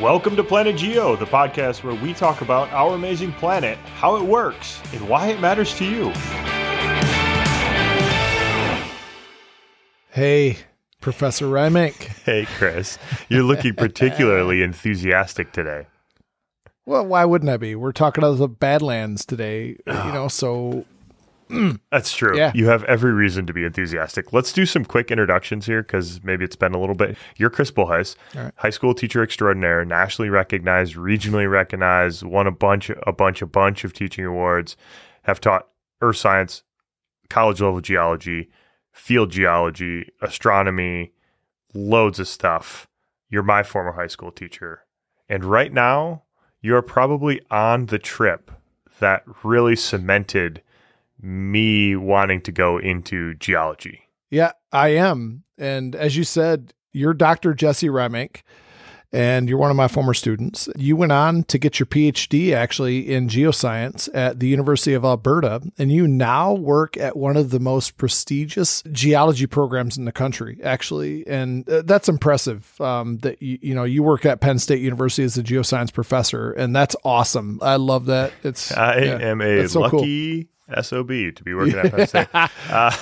Welcome to Planet Geo, the podcast where we talk about our amazing planet, how it works, and why it matters to you. Hey, Professor Reimink. Hey, Chris. You're looking particularly enthusiastic today. Well, why wouldn't I be? We're talking about the Badlands today, you know, so That's true. Yeah. You have every reason to be enthusiastic. Let's do some quick introductions here because maybe it's been a little bit. You're Chris Bolhuis, right. high school teacher extraordinaire, nationally recognized, regionally recognized, won a bunch, a bunch, a bunch of teaching awards, have taught earth science, college level geology, field geology, astronomy, loads of stuff. You're my former high school teacher. And right now, you're probably on the trip that really cemented me wanting to go into geology. yeah, I am. And as you said, you're Dr. Jesse Reimink, and you're one of my former students. You went on to get your PhD actually in geoscience at the University of Alberta, and you now work at one of the most prestigious geology programs in the country, actually. And uh, that's impressive um, that you, you know you work at Penn State University as a geoscience professor, and that's awesome. I love that. It's I yeah, am a so cool. SOB to be working at Penn State. Um,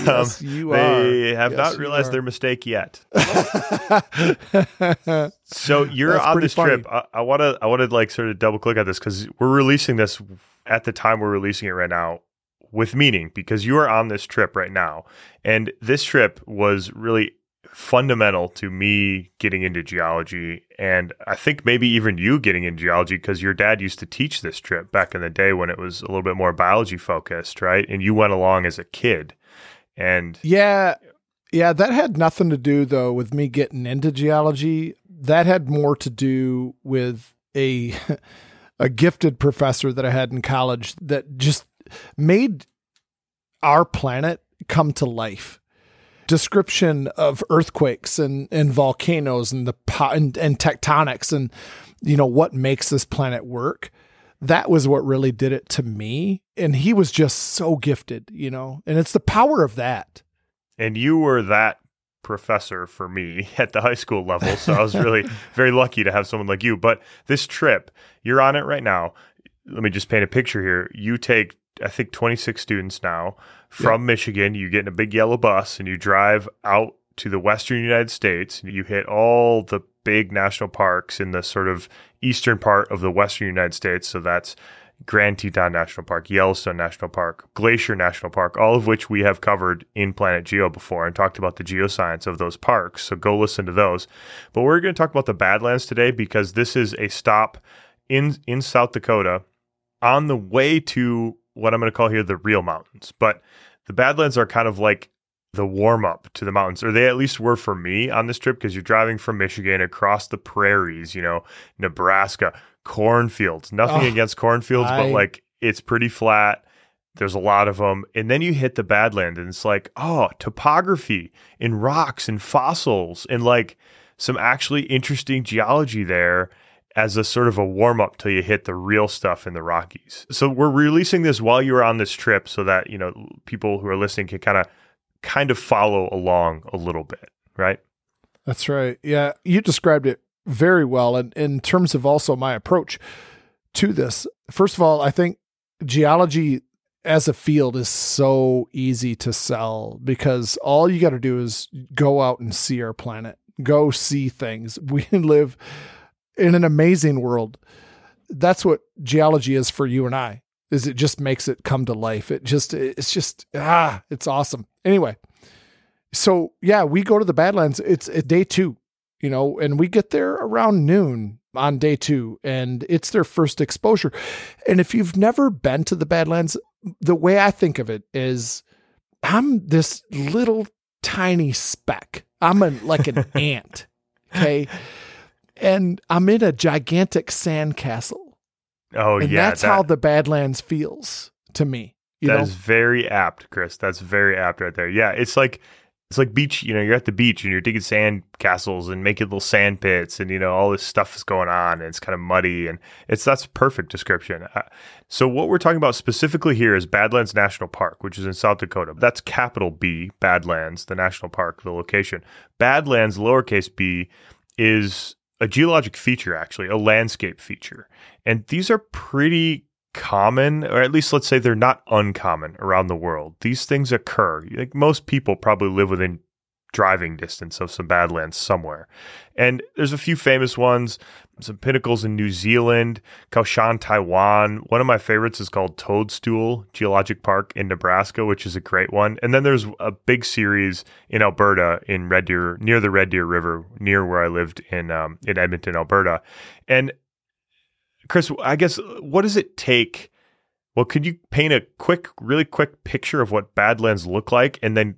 Yes, you they are. have Yes, not realized their mistake yet. So you're That's on this trip. I- I want to I want to like sort of double click on this because we're releasing this at the time we're releasing it right now with meaning because you are on this trip right now, and this trip was really fundamental to me getting into geology and I think maybe even you getting into geology because your dad used to teach this trip back in the day when it was a little bit more biology focused, right? And you went along as a kid. And Yeah. Yeah, that had nothing to do though with me getting into geology. That had more to do with a a gifted professor that I had in college that just made our planet come to life. Description of earthquakes and, and volcanoes and the and, and tectonics and you know what makes this planet work. That was what really did it to me. And he was just so gifted, you know. And it's the power of that. and you were that professor for me at the high school level so i was really very lucky to have someone like you but this trip you're on it right now let me just paint a picture here you take i think 26 students now from michigan you get in a big yellow bus and you drive out to the western united states you hit all the big national parks in the sort of eastern part of the western united states so that's Grand Teton National Park, Yellowstone National Park, Glacier National Park, all of which we have covered in Planet Geo before and talked about the geoscience of those parks. So go listen to those. But we're going to talk about the Badlands today because this is a stop in in South Dakota on the way to what I'm going to call here the real mountains. But the Badlands are kind of like the warm up to the mountains, or they at least were for me on this trip because you're driving from Michigan across the prairies, you know, Nebraska, cornfields. Nothing Oh, against cornfields, but like it's pretty flat. There's a lot of them. And then you hit the Badland and it's like, oh, topography and rocks and fossils and like some actually interesting geology there as a sort of a warm up till you hit the real stuff in the Rockies. So we're releasing this while you're on this trip so that, you know, people who are listening can kind of kind of follow along a little bit, right? That's right. Yeah, you described it very well. And in terms of also my approach to this, first of all, I think geology as a field is so easy to sell because all you got to do is go out and see our planet, go see things. We live in an amazing world. That's what geology is for you and I. Is it just makes it come to life. It just it's just ah, it's awesome. Anyway, so yeah, we go to the Badlands. It's, it's day two, you know, and we get there around noon on day two, and it's their first exposure. And if you've never been to the Badlands, the way I think of it is, I'm this little tiny speck. I'm a, like an ant, okay, and I'm in a gigantic sandcastle, Oh and yeah, that's that- how the Badlands feels to me. You That know, is very apt, Chris. That's very apt right there. Yeah, it's like it's like beach. You know, you're at the beach and you're digging sand castles and making little sand pits, and you know all this stuff is going on, and it's kind of muddy, and it's that's a perfect description. Uh, so what we're talking about specifically here is Badlands National Park, which is in South Dakota. That's capital B, Badlands, the national park, the location. Badlands, lowercase b, is a geologic feature, actually, a landscape feature. And these are pretty common, or at least let's say they're not uncommon around the world. These things occur. Like most people probably live within driving distance of some badlands somewhere. And there's a few famous ones, some pinnacles in New Zealand, Kaohsiung, Taiwan. One of my favorites is called Toadstool Geologic Park in Nebraska, which is a great one. And then there's a big series in Alberta in Red Deer, near the Red Deer River, near where I lived in um, in Edmonton, Alberta. And Chris, I guess what does it take? Well, could you paint a quick, really quick picture of what Badlands look like, and then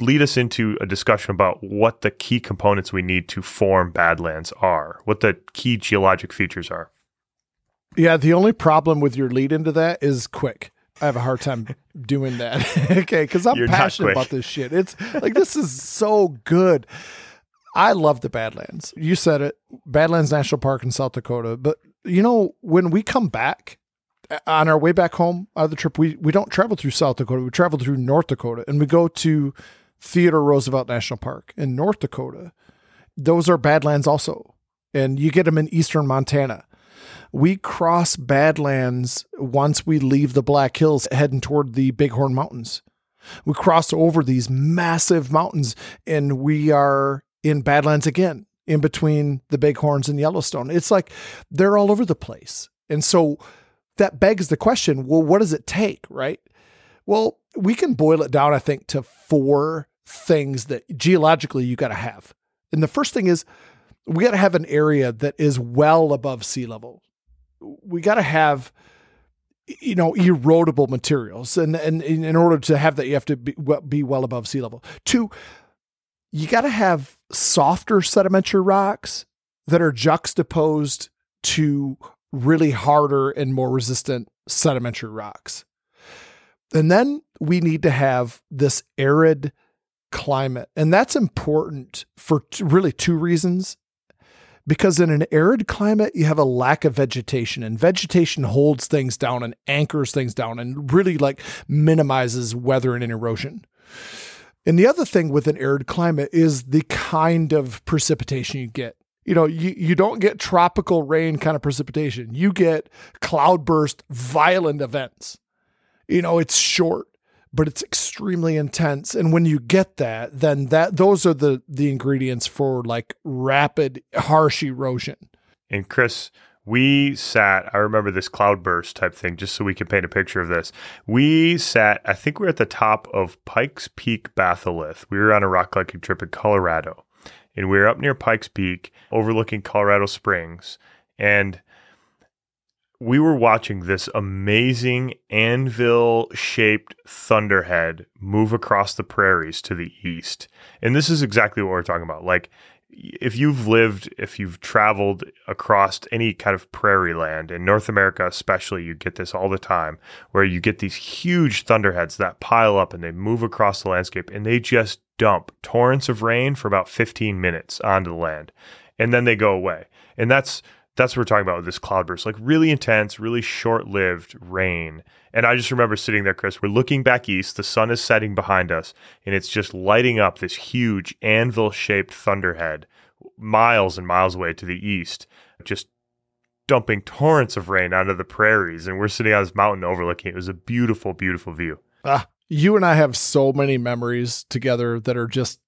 lead us into a discussion about what the key components we need to form Badlands are, what the key geologic features are. Yeah, the only problem with your lead into that is quick. I have a hard time doing that. okay, because I'm You're passionate about this shit. It's like this is so good. I love the Badlands. You said it, Badlands National Park in South Dakota. But you know, when we come back on our way back home out of the trip, we we don't travel through South Dakota. We travel through North Dakota, and we go to Theodore Roosevelt National Park in North Dakota. Those are Badlands also, and you get them in eastern Montana. We cross Badlands once we leave the Black Hills, heading toward the Bighorn Mountains. We cross over these massive mountains, and we are in Badlands again, in between the Bighorns and Yellowstone. It's like they're all over the place, and so that begs the question well, what does it take, right? Well, we can boil it down, I think, to four things that geologically you got to have. And the first thing is we got to have an area that is well above sea level. We got to have you know erodible materials and, and in order to have that you have to be, be well above sea level two you got to have softer sedimentary rocks that are juxtaposed to really harder and more resistant sedimentary rocks. And then we need to have this arid climate. And that's important for t- really two reasons. Because in an arid climate, you have a lack of vegetation, and vegetation holds things down and anchors things down and really like minimizes weather and erosion. And the other thing with an arid climate is the kind of precipitation you get you know, you, you don't get tropical rain kind of precipitation. You get cloudburst, violent events. You know, it's short, but it's extremely intense. And when you get that, then that those are the the ingredients for like rapid, harsh erosion. And Chris, we sat, I remember this cloudburst type thing, just so we can paint a picture of this. We sat, I think we are at the top of Pikes Peak Batholith. We were on a rock climbing trip in Colorado and we were up near Pikes Peak, overlooking Colorado Springs, and we were watching this amazing anvil shaped thunderhead move across the prairies to the east. And this is exactly what we're talking about. Like, if you've lived, if you've traveled across any kind of prairie land in North America, especially, you get this all the time where you get these huge thunderheads that pile up and they move across the landscape and they just dump torrents of rain for about 15 minutes onto the land and then they go away. And that's that's what we're talking about with this cloudburst, like really intense, really short-lived rain. And I just remember sitting there, Chris. We're looking back east. The sun is setting behind us, and it's just lighting up this huge anvil-shaped thunderhead, miles and miles away to the east, just dumping torrents of rain onto the prairies. And we're sitting on this mountain overlooking. It was a beautiful, beautiful view. Ah, you and I have so many memories together that are just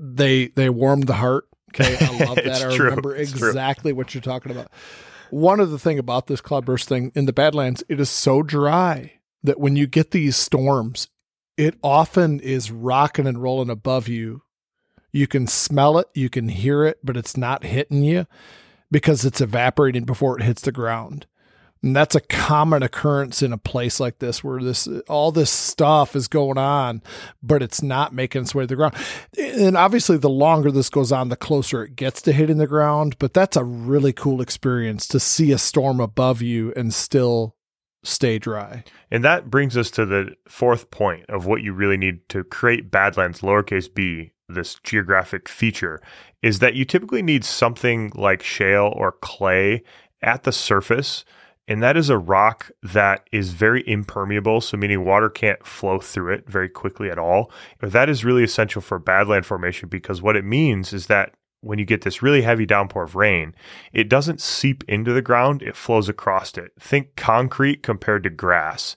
they they warm the heart. Okay, I love that. I true. remember exactly what you're talking about. One of the thing about this cloudburst thing in the Badlands, it is so dry that when you get these storms, it often is rocking and rolling above you. You can smell it, you can hear it, but it's not hitting you because it's evaporating before it hits the ground. And that's a common occurrence in a place like this where this all this stuff is going on, but it's not making its way to the ground. And obviously the longer this goes on, the closer it gets to hitting the ground. But that's a really cool experience to see a storm above you and still stay dry. And that brings us to the fourth point of what you really need to create Badlands lowercase b, this geographic feature, is that you typically need something like shale or clay at the surface and that is a rock that is very impermeable, so meaning water can't flow through it very quickly at all. That is really essential for badland formation because what it means is that when you get this really heavy downpour of rain, it doesn't seep into the ground, it flows across it. Think concrete compared to grass.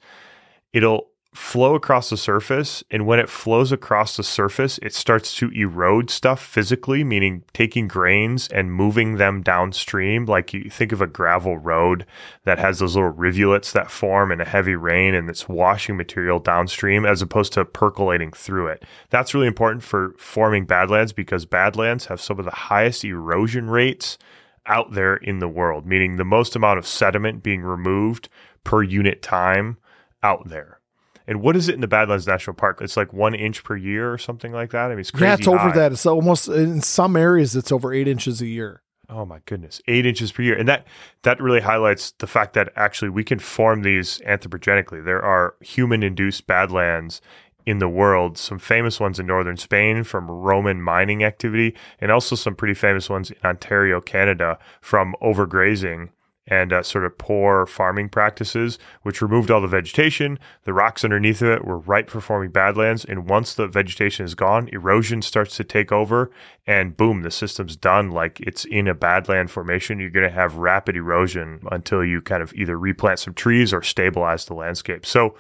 It'll flow across the surface. And when it flows across the surface, it starts to erode stuff physically, meaning taking grains and moving them downstream. Like you think of a gravel road that has those little rivulets that form in a heavy rain and it's washing material downstream as opposed to percolating through it. That's really important for forming badlands because badlands have some of the highest erosion rates out there in the world, meaning the most amount of sediment being removed per unit time out there. And what is it in the Badlands National Park? It's like one inch per year or something like that. I mean, it's crazy. Yeah, it's over high. that. It's almost in some areas it's over eight inches a year. Oh my goodness, eight inches per year, and that that really highlights the fact that actually we can form these anthropogenically. There are human-induced badlands in the world. Some famous ones in northern Spain from Roman mining activity, and also some pretty famous ones in Ontario, Canada, from overgrazing and uh, sort of poor farming practices, which removed all the vegetation. The rocks underneath of it were ripe for forming badlands. And once the vegetation is gone, erosion starts to take over, and boom, the system's done. Like it's in a badland formation. You're going to have rapid erosion until you kind of either replant some trees or stabilize the landscape. So,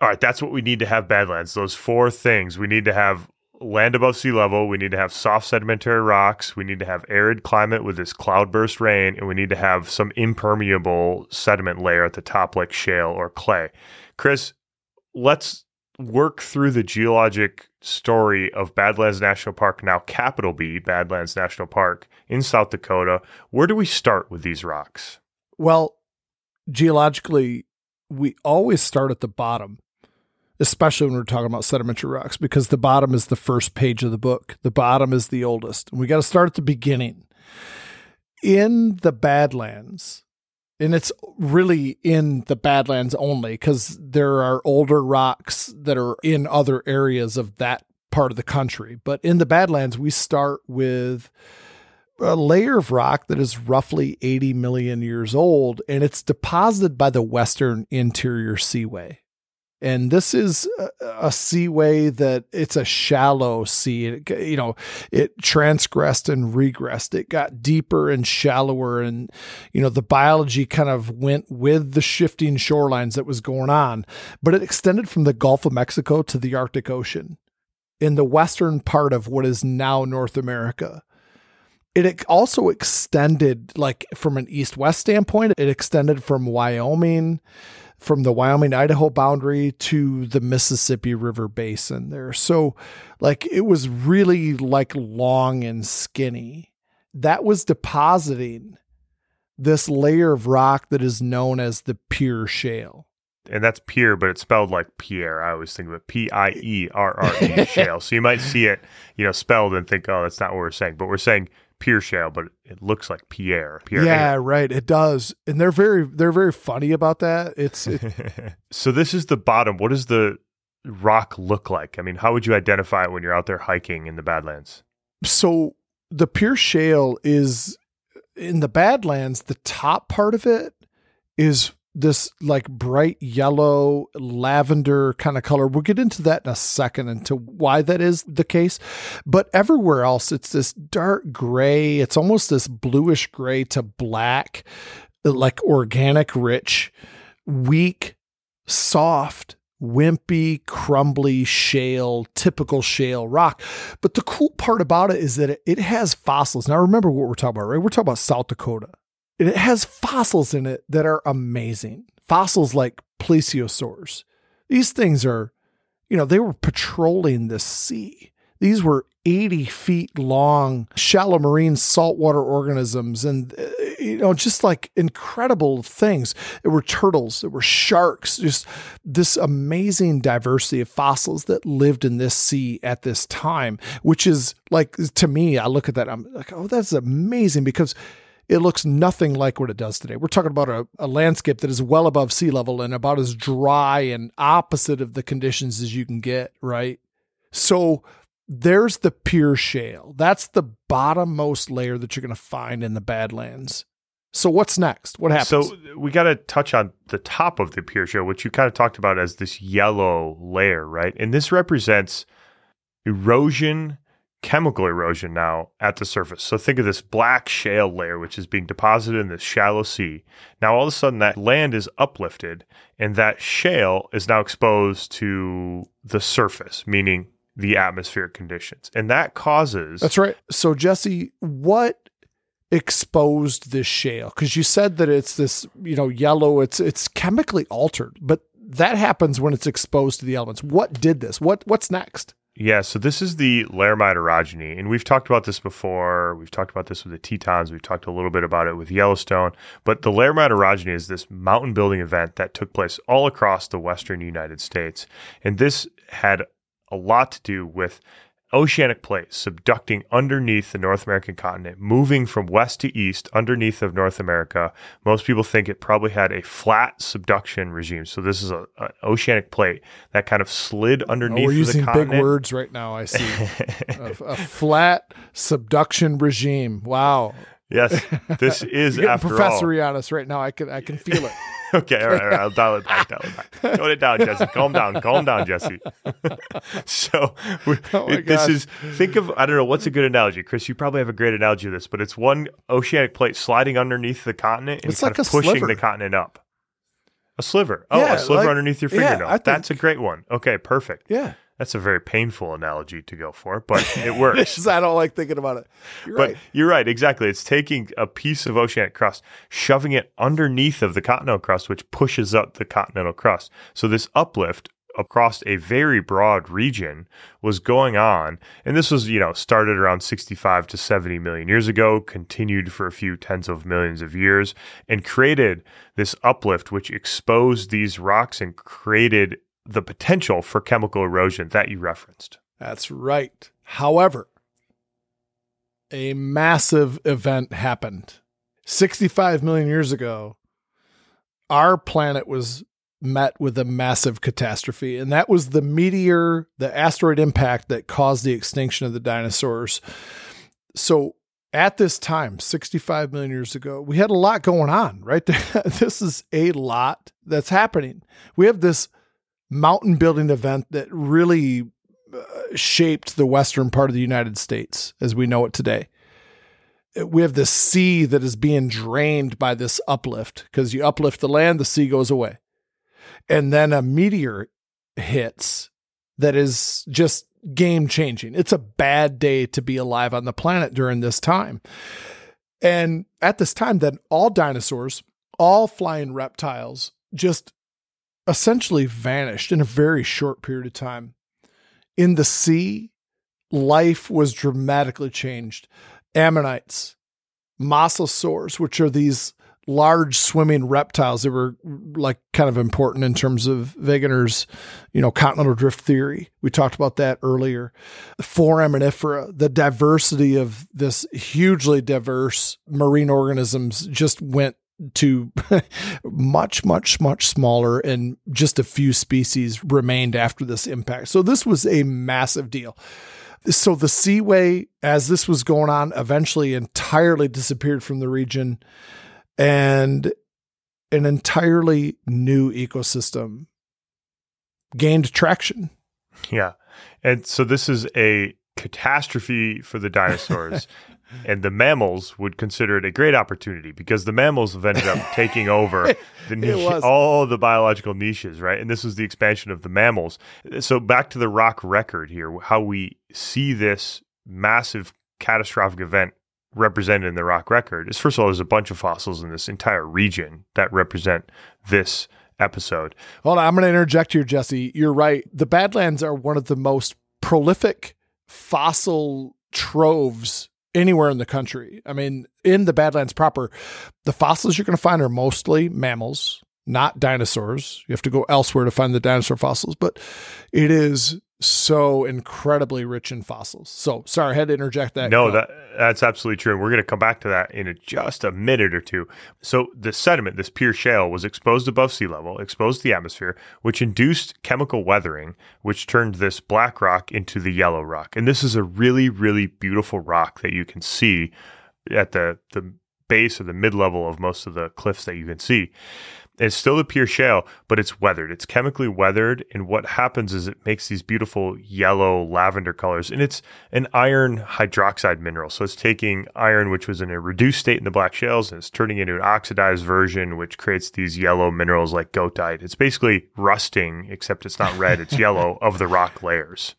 all right, that's what we need to have badlands. Those four things. We need to have land above sea level. We need to have soft sedimentary rocks. We need to have arid climate with this cloudburst rain, and we need to have some impermeable sediment layer at the top, like shale or clay. Chris, let's work through the geologic story of Badlands National Park, now capital B, Badlands National Park in South Dakota. Where do we start with these rocks? Well, geologically, we always start at the bottom especially when we're talking about sedimentary rocks, because the bottom is the first page of the book. The bottom is the oldest. And we got to start at the beginning. In the Badlands, and it's really in the Badlands only because there are older rocks that are in other areas of that part of the country. But in the Badlands, we start with a layer of rock that is roughly 80 million years old, and it's deposited by the Western Interior Seaway and this is a, seaway that it's a shallow sea. You know it transgressed and regressed. It got deeper and shallower. And you know the biology kind of went with the shifting shorelines that was going on but it extended from the gulf of mexico to the arctic ocean in the western part of what is now north america. It also extended like from an east west standpoint it extended from wyoming from the Wyoming Idaho boundary to the Mississippi River basin there. So, like, it was really like long and skinny. That was depositing this layer of rock that is known as the Pierre Shale. And that's Pierre, but it's spelled like Pierre. I always think of it P I E R R E shale. So you might see it, you know, spelled and think, oh, that's not what we're saying. But we're saying Pierre Shale, but it looks like Pierre. Pierre yeah, right. It does, and they're very they're very funny about that. It's it, so this is the bottom. What does the rock look like? I mean, how would you identify it when you're out there hiking in the Badlands? So the Pierre Shale is in the Badlands. The top part of it is this like bright yellow lavender kind of color. We'll get into that in a second into why that is the case. But everywhere else, it's this dark gray. It's almost this bluish gray to black, like organic rich, weak, soft, wimpy, crumbly shale, typical shale rock. But the cool part about it is that it, has fossils. Now remember what we're talking about, right? We're talking about South Dakota it has fossils in it that are amazing. Fossils like plesiosaurs. These things are, you know, they were patrolling the sea. These were 80 feet long, shallow marine saltwater organisms and, uh, you know, just like incredible things. There were turtles, there were sharks, just this amazing diversity of fossils that lived in this sea at this time, which is like, to me, I look at that, I'm like, oh, that's amazing because it looks nothing like what it does today. We're talking about a, a, landscape that is well above sea level and about as dry and opposite of the conditions as you can get, right? So there's the Pierre shale. That's the bottommost layer that you're going to find in the Badlands. So what's next? What happens? So we got to touch on the top of the Pierre shale, which you kind of talked about as this yellow layer, right? And this represents erosion chemical erosion now at the surface. So think of this black shale layer, which is being deposited in this shallow sea. Now, all of a sudden, that land is uplifted, and that shale is now exposed to the surface, meaning the atmospheric conditions. And that causes. That's right. So, Jesse, what exposed this shale? Because you said that it's this, you know, yellow, it's it's chemically altered, but that happens when it's exposed to the elements. What did this? What what's next? Yeah, so this is the laramide orogeny, and we've talked about this before. We've talked about this with the Tetons. We've talked a little bit about it with Yellowstone. But the laramide orogeny is this mountain building event that took place all across the western United States, and this had a lot to do with oceanic plates subducting underneath the North American continent, moving from west to east underneath of North America. Most people think it probably had a flat subduction regime. So this is a, an oceanic plate that kind of slid underneath. Oh, we're using big words right now. I see a, a, flat subduction regime. Wow. Yes, this is after professory all. on us right now. I can I can feel it. okay, all right, all right, I'll dial it back, dial it back. Tone it down, Jesse. Calm down, calm down, Jesse. so oh it, this is think of I don't know what's a good analogy, Chris. You probably have a great analogy of this, but it's one oceanic plate sliding underneath the continent and it's kind like of pushing sliver. the continent up. A sliver. Oh, yeah, a sliver like, underneath your fingernail. Yeah, That's a great one. Okay, perfect. Yeah. That's a very painful analogy to go for, but it works. I don't like thinking about it. You're but right. you're right, exactly. It's taking a piece of oceanic crust, shoving it underneath of the continental crust, which pushes up the continental crust. So this uplift across a very broad region was going on. And this was, you know, started around 65 to 70 million years ago, continued for a few tens of millions of years, and created this uplift, which exposed these rocks and created the potential for chemical erosion that you referenced. That's right. However, a massive event happened. 65 million years ago, our planet was met with a massive catastrophe, and that was the meteor, the asteroid impact that caused the extinction of the dinosaurs. So, at this time, 65 million years ago, we had a lot going on, right? this is a lot that's happening. We have this mountain building event that really uh, shaped the western part of the United States as we know it today. We have this sea that is being drained by this uplift because you uplift the land, the sea goes away. And then a meteor hits that is just game changing. It's a bad day to be alive on the planet during this time. And at this time, then all dinosaurs, all flying reptiles just essentially vanished in a very short period of time. In the sea, life was dramatically changed. Ammonites, mosasaurs, which are these large swimming reptiles that were like kind of important in terms of Wegener's, you know, continental drift theory. We talked about that earlier. Foraminifera, the diversity of this hugely diverse marine organisms just went to much, much, much smaller, and just a few species remained after this impact. So this was a massive deal. So the seaway, as this was going on, eventually entirely disappeared from the region, and an entirely new ecosystem gained traction. Yeah. And so this is a catastrophe for the dinosaurs and the mammals would consider it a great opportunity because the mammals have ended up taking over the niche, all the biological niches, right? And this was the expansion of the mammals. So back to the rock record here, how we see this massive catastrophic event represented in the rock record is first of all, there's a bunch of fossils in this entire region that represent this episode. Hold on, I'm going to interject here, Jesse. You're right. The Badlands are one of the most prolific fossil troves anywhere in the country. I mean, in the Badlands proper, the fossils you're going to find are mostly mammals, not dinosaurs. You have to go elsewhere to find the dinosaur fossils, but it is so incredibly rich in fossils. So sorry, I had to interject that. No, that that's absolutely true. And we're going to come back to that in a, just a minute or two. So the sediment, this Pierre shale, was exposed above sea level, exposed to the atmosphere, which induced chemical weathering, which turned this black rock into the yellow rock. And this is a really, really beautiful rock that you can see at the the base or the mid level of most of the cliffs that you can see. It's still the Pierre shale, but it's weathered. It's chemically weathered. And what happens is it makes these beautiful yellow lavender colors. And it's an iron hydroxide mineral. So it's taking iron, which was in a reduced state in the black shales, and it's turning into an oxidized version, which creates these yellow minerals like goethite. It's basically rusting, except it's not red, it's yellow of the rock layers.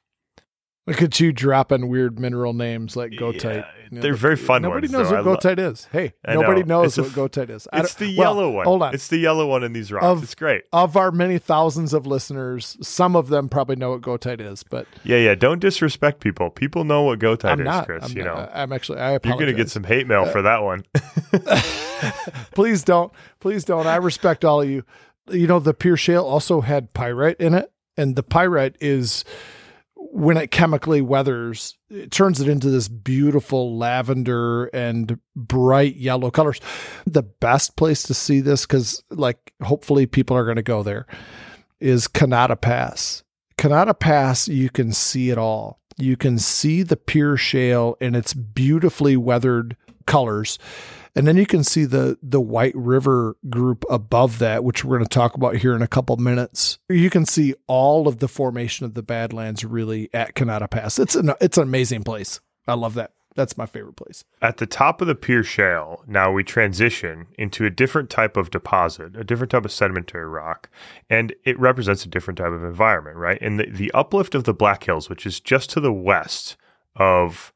Look at you dropping weird mineral names like goethite. Yeah, you know, they're very fun Nobody ones, knows though. what I goethite is. Hey, I nobody know. knows what goethite is. I It's the well, yellow one. Hold on. It's the yellow one in these rocks. Of- it's great. of our many thousands of listeners, some of them probably know what goethite is, but Yeah, yeah. Don't disrespect people. People know what goethite I'm is. Chris. I'm, you know, I'm actually. I apologize. you're going to get some hate mail for that one. please don't. Please don't. I respect all of you. You know, the Pierre shale also had pyrite in it, and the pyrite is when it chemically weathers, it turns it into this beautiful lavender and bright yellow colors. The best place to see this, because like hopefully people are going to go there, is Conata Pass. Conata Pass, you can see it all. You can see the Pierre shale in its beautifully weathered colors. And then you can see the the White River group above that, which we're going to talk about here in a couple minutes. You can see all of the formation of the Badlands really at Conata Pass. It's an it's an amazing place. I love that. That's my favorite place. At the top of the Pierre Shale, now we transition into a different type of deposit, a different type of sedimentary rock, and it represents a different type of environment, right? And the, the uplift of the Black Hills, which is just to the west of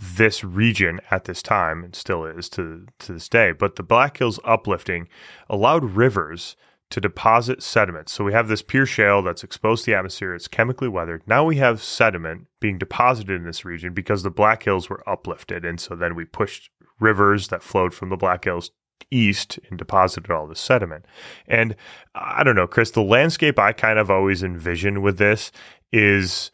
this region at this time, and still is to, to this day, but the Black Hills uplifting allowed rivers to deposit sediment. So we have this Pierre shale that's exposed to the atmosphere, it's chemically weathered. Now we have sediment being deposited in this region because the Black Hills were uplifted. And so then we pushed rivers that flowed from the Black Hills east and deposited all the sediment. And I don't know, Chris, the landscape I kind of always envision with this is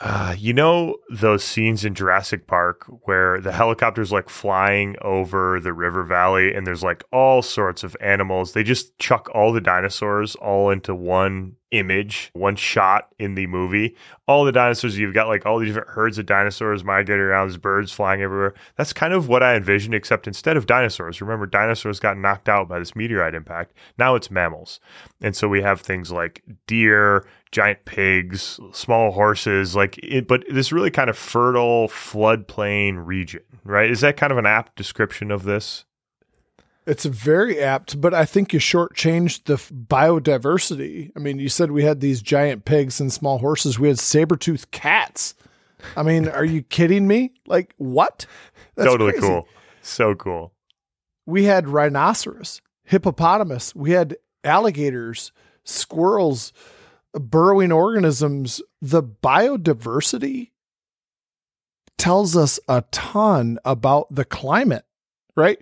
uh, you know those scenes in Jurassic Park where the helicopter's like flying over the river valley and there's like all sorts of animals. They just chuck all the dinosaurs all into one image, one shot in the movie. All the dinosaurs, you've got like all the different herds of dinosaurs migrating around, there's birds flying everywhere. That's kind of what I envisioned, except instead of dinosaurs, remember dinosaurs got knocked out by this meteorite impact. Now it's mammals. And so we have things like deer, giant pigs, small horses, like it, but this really kind of fertile floodplain region, right? Is that kind of an apt description of this? It's very apt, but I think you shortchanged the f- biodiversity. I mean, you said we had these giant pigs and small horses. We had saber-toothed cats. I mean, are you kidding me? Like what? That's totally crazy. cool. So cool. We had rhinoceros, hippopotamus. We had alligators, squirrels, burrowing organisms. The biodiversity tells us a ton about the climate, right?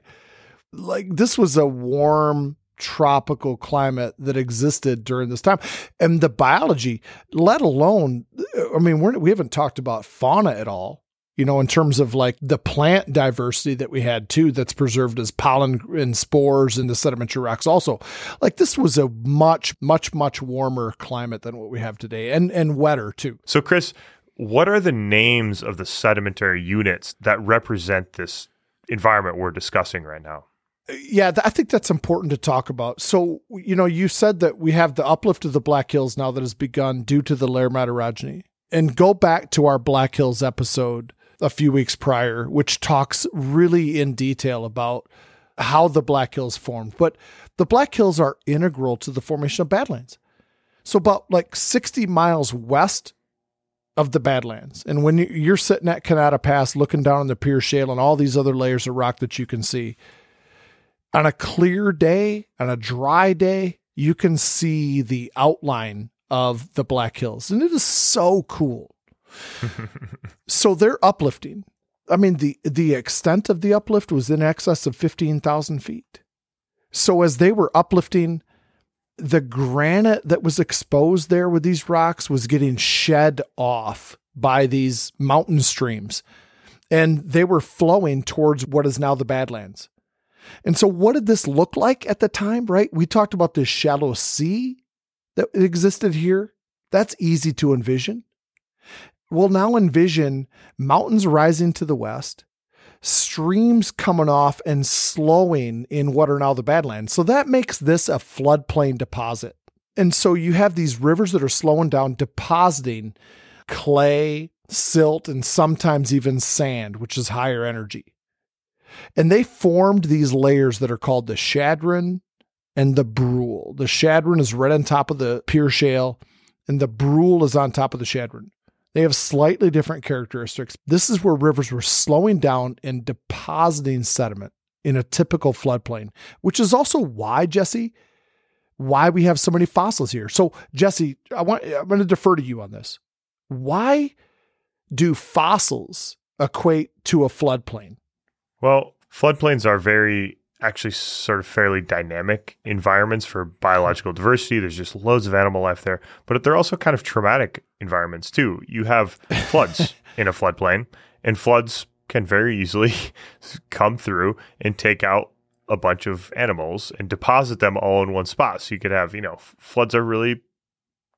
Like this was a warm tropical climate that existed during this time. And the biology let alone i mean we're, we haven't talked about fauna at all you know in terms of like the plant diversity that we had too that's preserved as pollen and spores in the sedimentary rocks also. Like this was a much much much warmer climate than what we have today and and wetter too. So, Chris, what are the names of the sedimentary units that represent this environment we're discussing right now? Yeah, I think that's important to talk about. So, you know, you said that we have the uplift of the Black Hills now that has begun due to the Laramide orogeny. And go back to our Black Hills episode a few weeks prior, which talks really in detail about how the Black Hills formed. But the Black Hills are integral to the formation of Badlands. So, about like 60 miles west of the Badlands. And when you- you're sitting at Conata Pass looking down on the Pierre Shale and all these other layers of rock that you can see, on a clear day, on a dry day, you can see the outline of the Black Hills. And it is so cool. so they're uplifting. I mean, the the extent of the uplift was in excess of 15,000 feet. So as they were uplifting, the granite that was exposed there with these rocks was getting shed off by these mountain streams. And they were flowing towards what is now the Badlands. And so, what did this look like at the time, right? We talked about this shallow sea that existed here. That's easy to envision. We'll now envision mountains rising to the west, streams coming off and slowing in what are now the Badlands. So that makes this a floodplain deposit. And so you have these rivers that are slowing down, depositing clay, silt, and sometimes even sand, which is higher energy. And they formed these layers that are called the Chadron and the Brule. The Chadron is right on top of the Pierre Shale, and the Brule is on top of the Chadron. They have slightly different characteristics. This is where rivers were slowing down and depositing sediment in a typical floodplain, which is also why, Jesse, why we have so many fossils here. So, Jesse, I want I'm going to defer to you on this. Why do fossils equate to a floodplain? Well, floodplains are very actually sort of fairly dynamic environments for biological diversity. There's just loads of animal life there, but they're also kind of traumatic environments too. You have floods in a floodplain, and floods can very easily come through and take out a bunch of animals and deposit them all in one spot. So you could have, you know, floods are really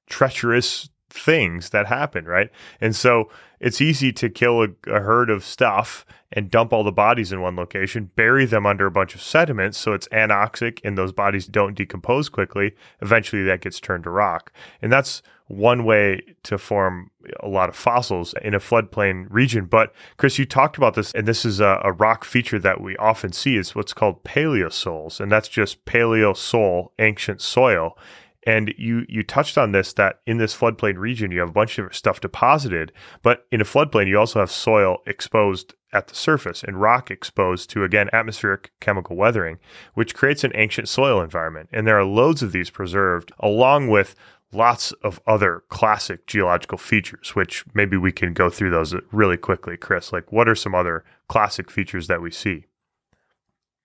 treacherous things that happen, right? And so it's easy to kill a, a, herd of stuff and dump all the bodies in one location, bury them under a bunch of sediment so it's anoxic and those bodies don't decompose quickly. Eventually that gets turned to rock. And that's one way to form a lot of fossils in a floodplain region. But Chris, you talked about this, and this is a, a rock feature that we often see is what's called paleosols, and that's just paleosol, ancient soil. And you you touched on this that in this floodplain region you have a bunch of stuff deposited, but in a floodplain you also have soil exposed at the surface and rock exposed to again atmospheric chemical weathering, which creates an ancient soil environment. And there are loads of these preserved, along with lots of other classic geological features, which maybe we can go through those really quickly, Chris. Like, what are some other classic features that we see?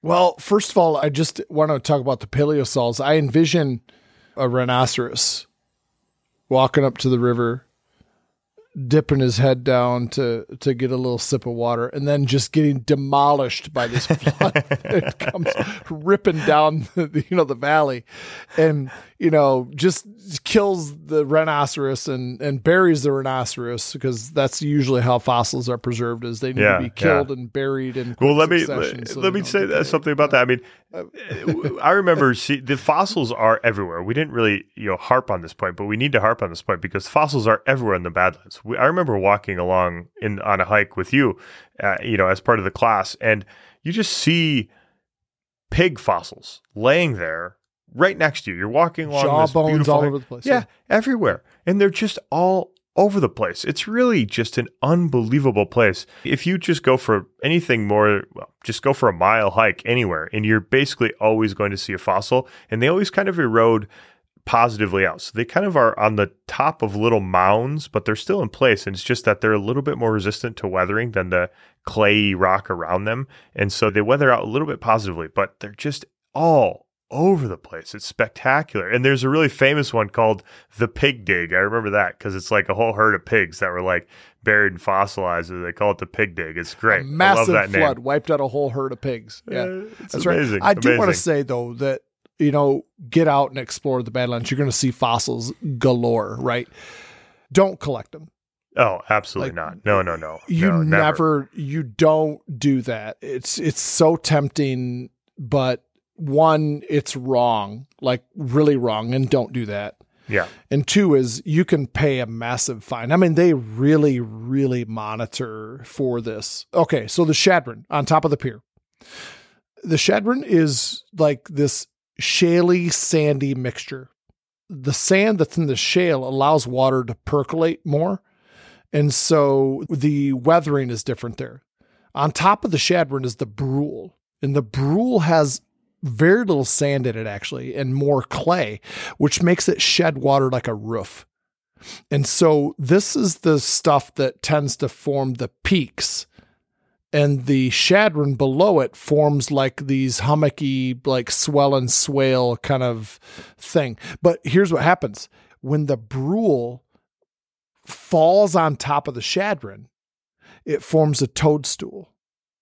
Well, first of all, I just want to talk about the paleosols. I envision a rhinoceros walking up to the river, dipping his head down to to get a little sip of water, and then just getting demolished by this flood that comes ripping down the, you know the valley, and you know just kills the rhinoceros and and buries the rhinoceros because that's usually how fossils are preserved is they need yeah, to be killed yeah. and buried in well let me let, so let me say that, something about that. I mean uh, i remember see the fossils are everywhere. We didn't really you know harp on this point but we need to harp on this point because fossils are everywhere in the badlands. We, i remember walking along in on a hike with you uh, you know as part of the class and you just see pig fossils laying there right next to you. You're walking along jawbones all over the place. Yeah, yeah, everywhere, and they're just all over the place. It's really just an unbelievable place. If you just go for anything more, well, just go for a mile hike anywhere, and you're basically always going to see a fossil, and they always kind of erode positively out. So they kind of are on the top of little mounds, but they're still in place. And it's just that they're a little bit more resistant to weathering than the clayey rock around them. And so they weather out a little bit positively, but they're just all over the place. It's spectacular. And there's a really famous one called the Pig Dig. I remember that because it's like a whole herd of pigs that were like buried and fossilized. They call it the Pig Dig. It's great. A massive flood name. wiped out a whole herd of pigs. Yeah, uh, that's amazing. right. I do want to say though that you know get out and explore the Badlands. You're going to see fossils galore. Right? Don't collect them. Oh, absolutely like, not. No, no, no. You no, never, never, you don't do that. It's it's so tempting, but one, it's wrong, like really wrong, and don't do that. Yeah. And two is you can pay a massive fine. I mean, they really, really monitor for this. Okay, so the Chadron on top of the Pierre. The Chadron is like this shaly, sandy mixture. The sand that's in the shale allows water to percolate more. And so the weathering is different there. On top of the Chadron is the Brule. And the Brule has very little sand in it actually and more clay, which makes it shed water like a roof. And so this is the stuff that tends to form the peaks. And the chadron below it forms like these hummocky, like swell and swale kind of thing. But here's what happens when the Brule falls on top of the chadron, it forms a toadstool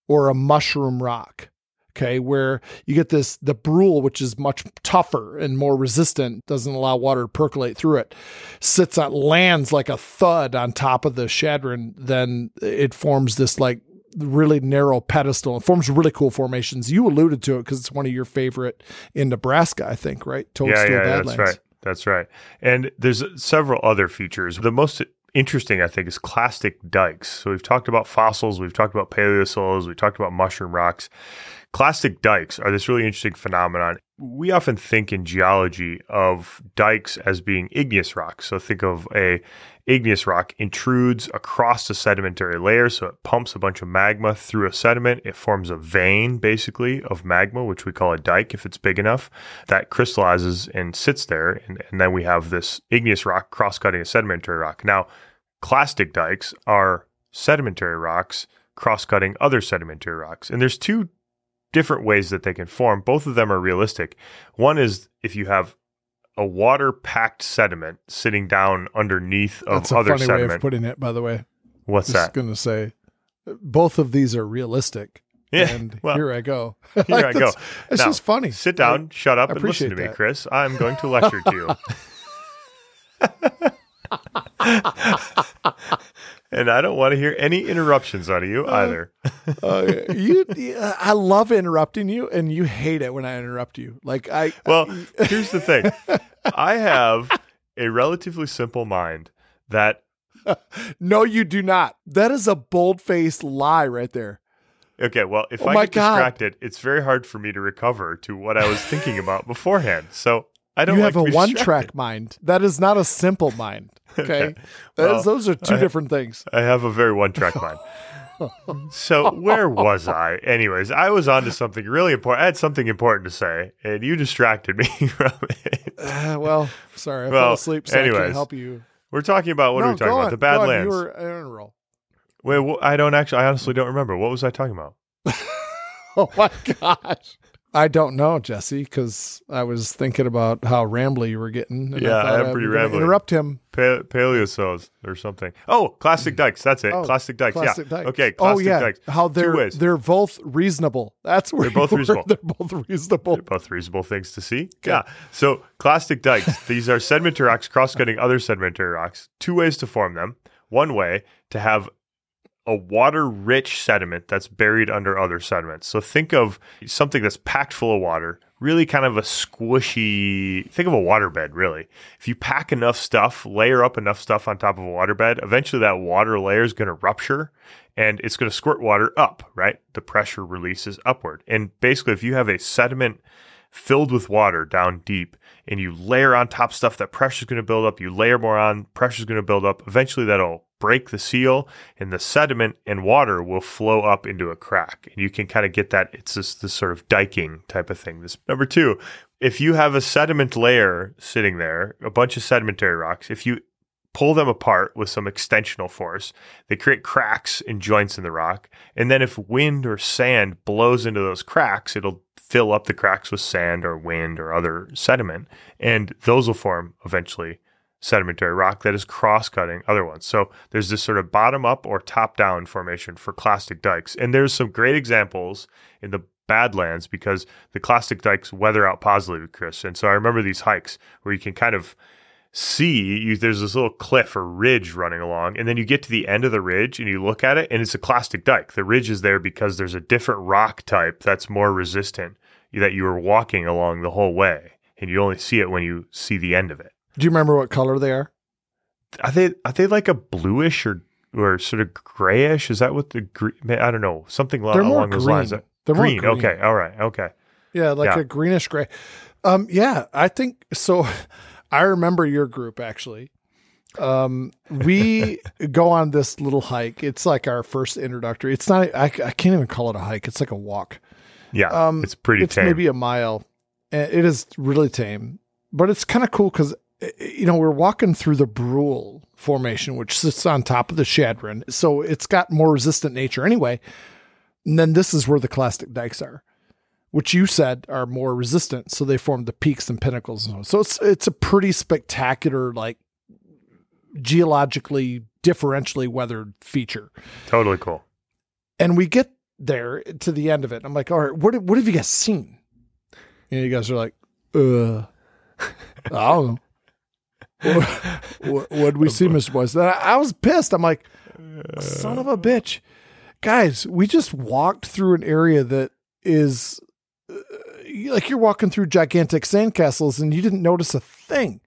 or a mushroom rock okay where you get this the brule which is much tougher and more resistant doesn't allow water to percolate through it sits on lands like a thud on top of the chadron then it forms this like really narrow pedestal. It forms really cool formations. You alluded to it because it's one of your favorite in Nebraska, I think, right? Toadstool yeah, yeah, Badlands. that's right. That's right. And there's several other features. The most interesting, I think, is clastic dikes. So we've talked about fossils, we've talked about paleosols, we've talked about mushroom rocks. Clastic dikes are this really interesting phenomenon. We often think in geology of dikes as being igneous rocks. So think of a igneous rock intrudes across the sedimentary layer, so it pumps a bunch of magma through a sediment. It forms a vein, basically, of magma, which we call a dike if it's big enough. That crystallizes and sits there, and, and then we have this igneous rock cross-cutting a sedimentary rock. Now, clastic dikes are sedimentary rocks cross-cutting other sedimentary rocks, and there's two different ways that they can form. Both of them are realistic. One is if you have a water packed sediment sitting down underneath of That's a other funny sediment. way of putting it, by the way. What's I that? going to say both of these are realistic. Yeah. And well, here I go. Here like, I go. It's Now, just funny. Sit down, I- shut up, and listen to appreciate me. Chris. I'm going to lecture to you. and I don't want to hear any interruptions out of you either. Uh, you, you- I love interrupting you, and you hate it when I interrupt you. Like I, Well, here's the thing I have a relatively simple mind that, no, you do not. That is a bold faced lie right there. okay, well, if Oh I get God. distracted, it's very hard for me to recover to what I was thinking about beforehand. So I don't You like have a one-track mind. That is not a simple mind. Okay, is- Well, those are two I- different things. I have a very one track mind. so where was I? Anyways, I was on to something really important. I had something important to say, and you distracted me from it. Uh, well, sorry, I Well, fell asleep, so I anyways, can't help you. We're talking about what no, are we talking go about? on, The on. Badlands. You were on a roll. Wait, wh- I don't actually. I honestly don't remember. What was I talking about? Oh my gosh. I don't know, Jesse, because I was thinking about how rambly you were getting. Yeah, I am pretty rambly. Interrupt him. Pa- paleosols or something. Oh, clastic dikes. That's it. Oh, clastic dikes. Oh, classic yeah. dikes. Okay. oh yeah. dikes. How they're ways. they're both reasonable. That's where They're both reasonable. They're both reasonable. They're both reasonable things to see. Yeah. So clastic dikes. These are sedimentary rocks cross-cutting other sedimentary rocks. Two ways to form them. One way to have a water-rich sediment that's buried under other sediments. So think of something that's packed full of water, really kind of a squishy. Think of a waterbed, really. If you pack enough stuff, layer up enough stuff on top of a waterbed, eventually that water layer is going to rupture and it's going to squirt water up, right? The pressure releases upward. And basically, if you have a sediment filled with water down deep and you layer on top stuff, that pressure's going to build up. You layer more on, pressure's going to build up. Eventually, that'll break the seal and the sediment and water will flow up into a crack. And you can kind of get that. It's this, this sort of diking type of thing. This number two, if you have a sediment layer sitting there, a bunch of sedimentary rocks, if you pull them apart with some extensional force. They create cracks and joints in the rock. And then if wind or sand blows into those cracks, it'll fill up the cracks with sand or wind or other sediment. And those will form eventually sedimentary rock that is cross cutting other ones. So there's this sort of bottom up or top down formation for clastic dikes. And there's some great examples in the Badlands because the clastic dikes weather out positively, Chris. And so I remember these hikes where you can kind of see you, there's this little cliff or ridge running along and then you get to the end of the ridge and you look at it and it's a clastic dike the ridge is there because there's a different rock type that's more resistant that you were walking along the whole way and you only see it when you see the end of it Do you remember what color they are? are they are they like a bluish or or sort of grayish is that what the green i don't know something lo- along those green. lines They're more green. green. okay all right okay Yeah, like Yeah. a greenish gray. Um, yeah, I think so. I remember your group actually. Um, we go on this little hike. It's like our first introductory. It's not. I, I can't even call it a hike. It's like a walk. yeah Um, it's pretty it's tame maybe a mile. And It is really tame, but it's kind of cool because you know we're walking through the Brule formation, which sits on top of the Chadron, so it's got more resistant nature anyway. And then this is where the clastic dikes are, which you said are more resistant, so they form the peaks and pinnacles. and So it's it's a pretty spectacular, like geologically differentially weathered feature totally cool and we get there to the end of it. I'm like, all right, what what have you guys seen? And you guys are like, uh, I don't know. What, what, what did we see, Mr. Boyce? Then I, I was pissed. I'm like, son of a bitch. guys, we just walked through an area that is uh, like you're walking through gigantic sandcastles and you didn't notice a thing.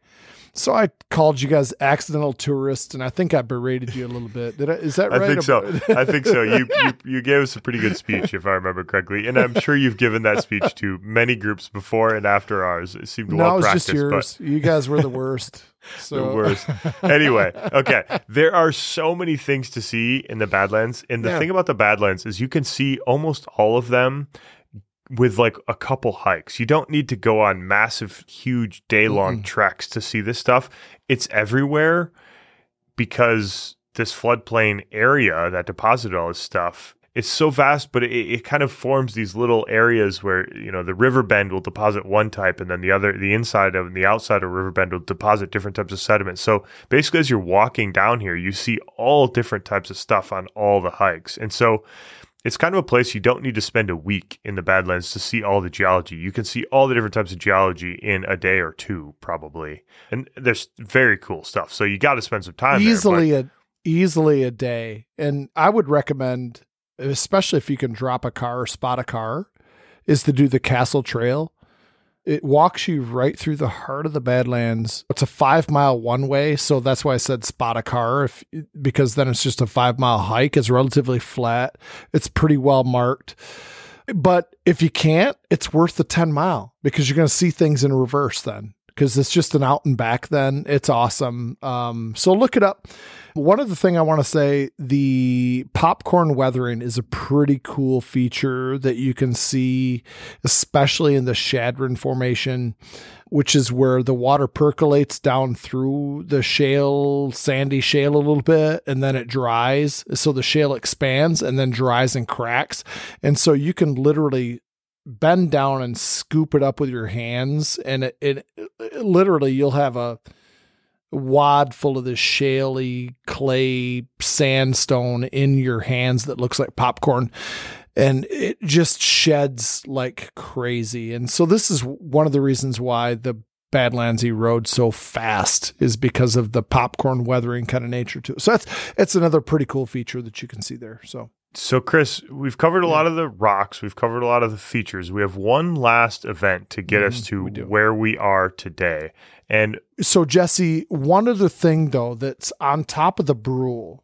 So I called you guys accidental tourists, and I think I berated you a little bit. Did I? Is that right? I think so. I think so. You, you you gave us a pretty good speech, if I remember correctly, and I'm sure you've given that speech to many groups before and after ours. It seemed no, well it was practiced. just yours. You guys were the worst. So. The worst. anyway, okay. There are so many things to see in the Badlands, and the Yeah. thing about the Badlands is you can see almost all of them with like a couple hikes. You don't need to go on massive, huge day long treks to see this stuff. It's everywhere because this floodplain area that deposited all this stuff it's so vast, but it, it kind of forms these little areas where you know the river bend will deposit one type, and then the other, the inside of and the outside of river bend will deposit different types of sediment. So basically, as you're walking down here, you see all different types of stuff on all the hikes, and so it's kind of a place you don't need to spend a week in the Badlands to see all the geology. You can see all the different types of geology in a day or two, probably. And there's very cool stuff. So you got to spend some time easily there. a easily a day, and I would recommend, especially if you can drop a car or spot a car, is to do the Castle Trail. It walks you right through the heart of the Badlands. It's a five mile one way, so that's why I said spot a car, if because then it's just a five mile hike. It's relatively flat. It's pretty well marked. But if you can't, it's worth the 10 mile because you're going to see things in reverse then because it's just an out and back then. It's awesome. Um, so look it up. One other thing I want to say the popcorn weathering is a pretty cool feature that you can see, especially in the Chadron Formation, which is where the water percolates down through the shale, sandy shale a little bit, and then it dries. So the shale expands and then dries and cracks. And so you can literally bend down and scoop it up with your hands and it, it, it literally you'll have a wad full of this shaly clay sandstone in your hands that looks like popcorn and it just sheds like crazy and so this is one of the reasons why the Badlands erode so fast is because of the popcorn weathering kind of nature to it. So that's it's another pretty cool feature that you can see there. So So, Chris, we've covered a lot of the rocks. We've covered a lot of the features. We have one last event to get us Mhm, to we where we are today. And so Jesse, one other thing though that's on top of the Brule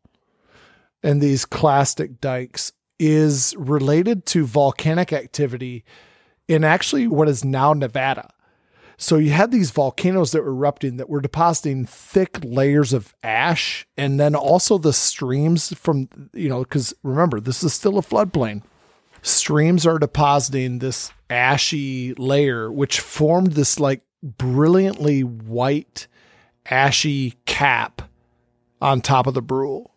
and these clastic dikes is related to volcanic activity in actually what is now Nevada. So you had these volcanoes that were erupting that were depositing thick layers of ash and then also the streams from you know cuz remember this is still a floodplain. Streams are depositing this ashy layer which formed this like brilliantly white ashy cap on top of the Brule.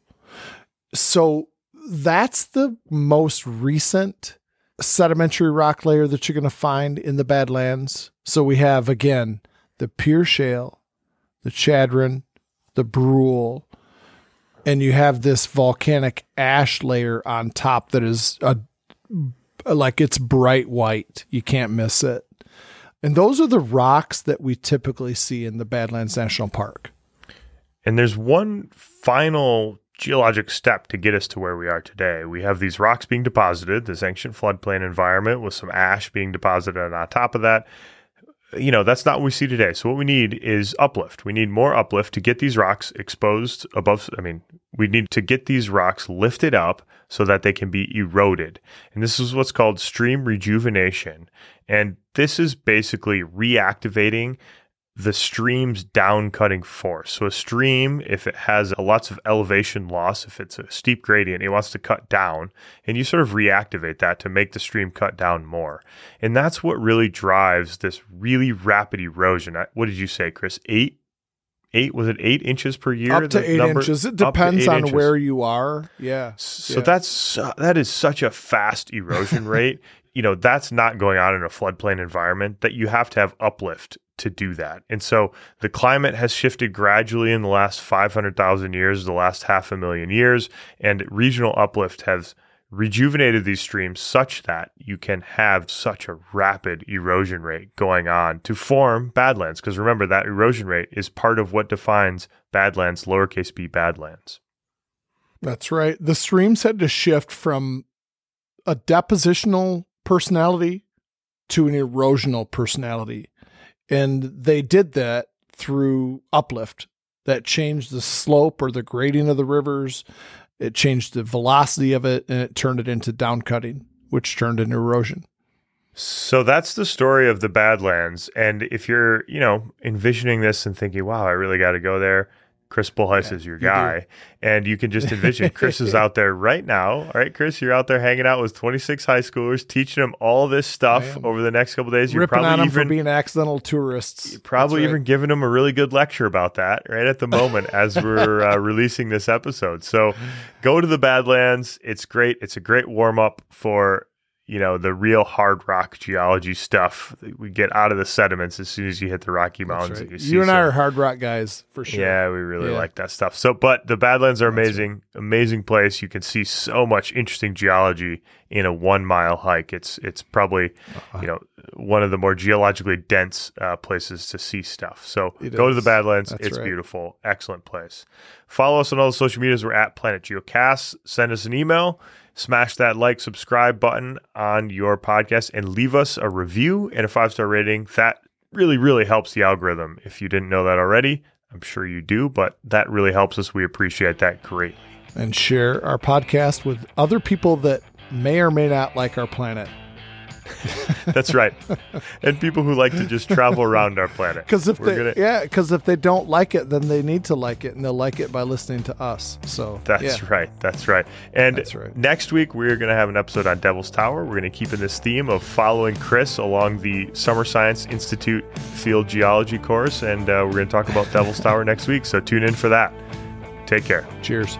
So that's the most recent sedimentary rock layer that you're going to find in the Badlands. So we have again the Pierre Shale, the Chadron, the Brule, and you have this volcanic ash layer on top that is a like it's bright white. You can't miss it. And those are the rocks that we typically see in the Badlands National Park. and there's one final geologic step to get us to where we are today. We have these rocks being deposited, this ancient floodplain environment with some ash being deposited on top of that. You know, that's not what we see today. So what we need is uplift. We need more uplift to get these rocks exposed above I mean, we need to get these rocks lifted up so that they can be eroded. And this is what's called stream rejuvenation. And this is basically reactivating the stream's down cutting force. So a stream, if it has a lots of elevation loss, if it's a steep gradient, it wants to cut down, and you sort of reactivate that to make the stream cut down more. And that's what really drives this really rapid erosion. What did you say, Chris? Eight, eight was it eight inches per year? up to eight number? inches. It depends on inches. where you are. Yeah. So Yeah. that's su- that is such a fast erosion rate. you know, that's not going on in a floodplain environment that you have to have uplift to do that. And so the climate has shifted gradually in the last 500,000 years, the last half a million years, and regional uplift has rejuvenated these streams such that you can have such a rapid erosion rate going on to form badlands. Because remember, that erosion rate is part of what defines badlands, lowercase b badlands. That's right. The streams had to shift from a depositional personality to an erosional personality. And they did that through uplift that changed the slope or the grading of the rivers. It changed the velocity of it and it turned it into downcutting, which turned into erosion. So that's the story of the Badlands. And if you're, you know, envisioning this and thinking, wow, I really got to go there, Chris Bolhuis yeah, is your guy. You and you can just envision Chris is out there right now. All right, Chris, you're out there hanging out with 26 high schoolers, teaching them all this stuff over the next couple days. You're probably on them even, for being accidental tourists. Probably right. even giving them a really good lecture about that right at the moment as we're uh, releasing this episode. So go to the Badlands. It's great. It's a great warm up for you know the real hard rock geology stuff we get out of the sediments as soon as you hit the rocky mountains right. you, you, and i are hard rock guys for sure yeah we really yeah. like that stuff so but the badlands are amazing right. amazing place you can see so much interesting geology in a one mile hike it's it's probably uh-huh. you know one of the more geologically dense uh, places to see stuff so it go is. to the badlands That's it's right. beautiful excellent place follow us on all the social medias we're at planet geocast send us an email smash that like, subscribe button on your podcast and leave us a review and a five star rating. That really, really helps the algorithm. If you didn't know that already, I'm sure you do, but that really helps us. We appreciate that greatly. And share our podcast with other people that may or may not like our planet. That's right. And people who like to just travel around our planet. Because if they, gonna... yeah, because if they don't like it, then they need to like it, and they'll like it by listening to us. So that's yeah. right. That's right. And that's right. next week we're going to have an episode on Devil's Tower. We're going to keep in this theme of following Chris along the Summer Science Institute field geology course, and uh, we're going to talk about Devil's Tower next week. So tune in for that. Take care. Cheers.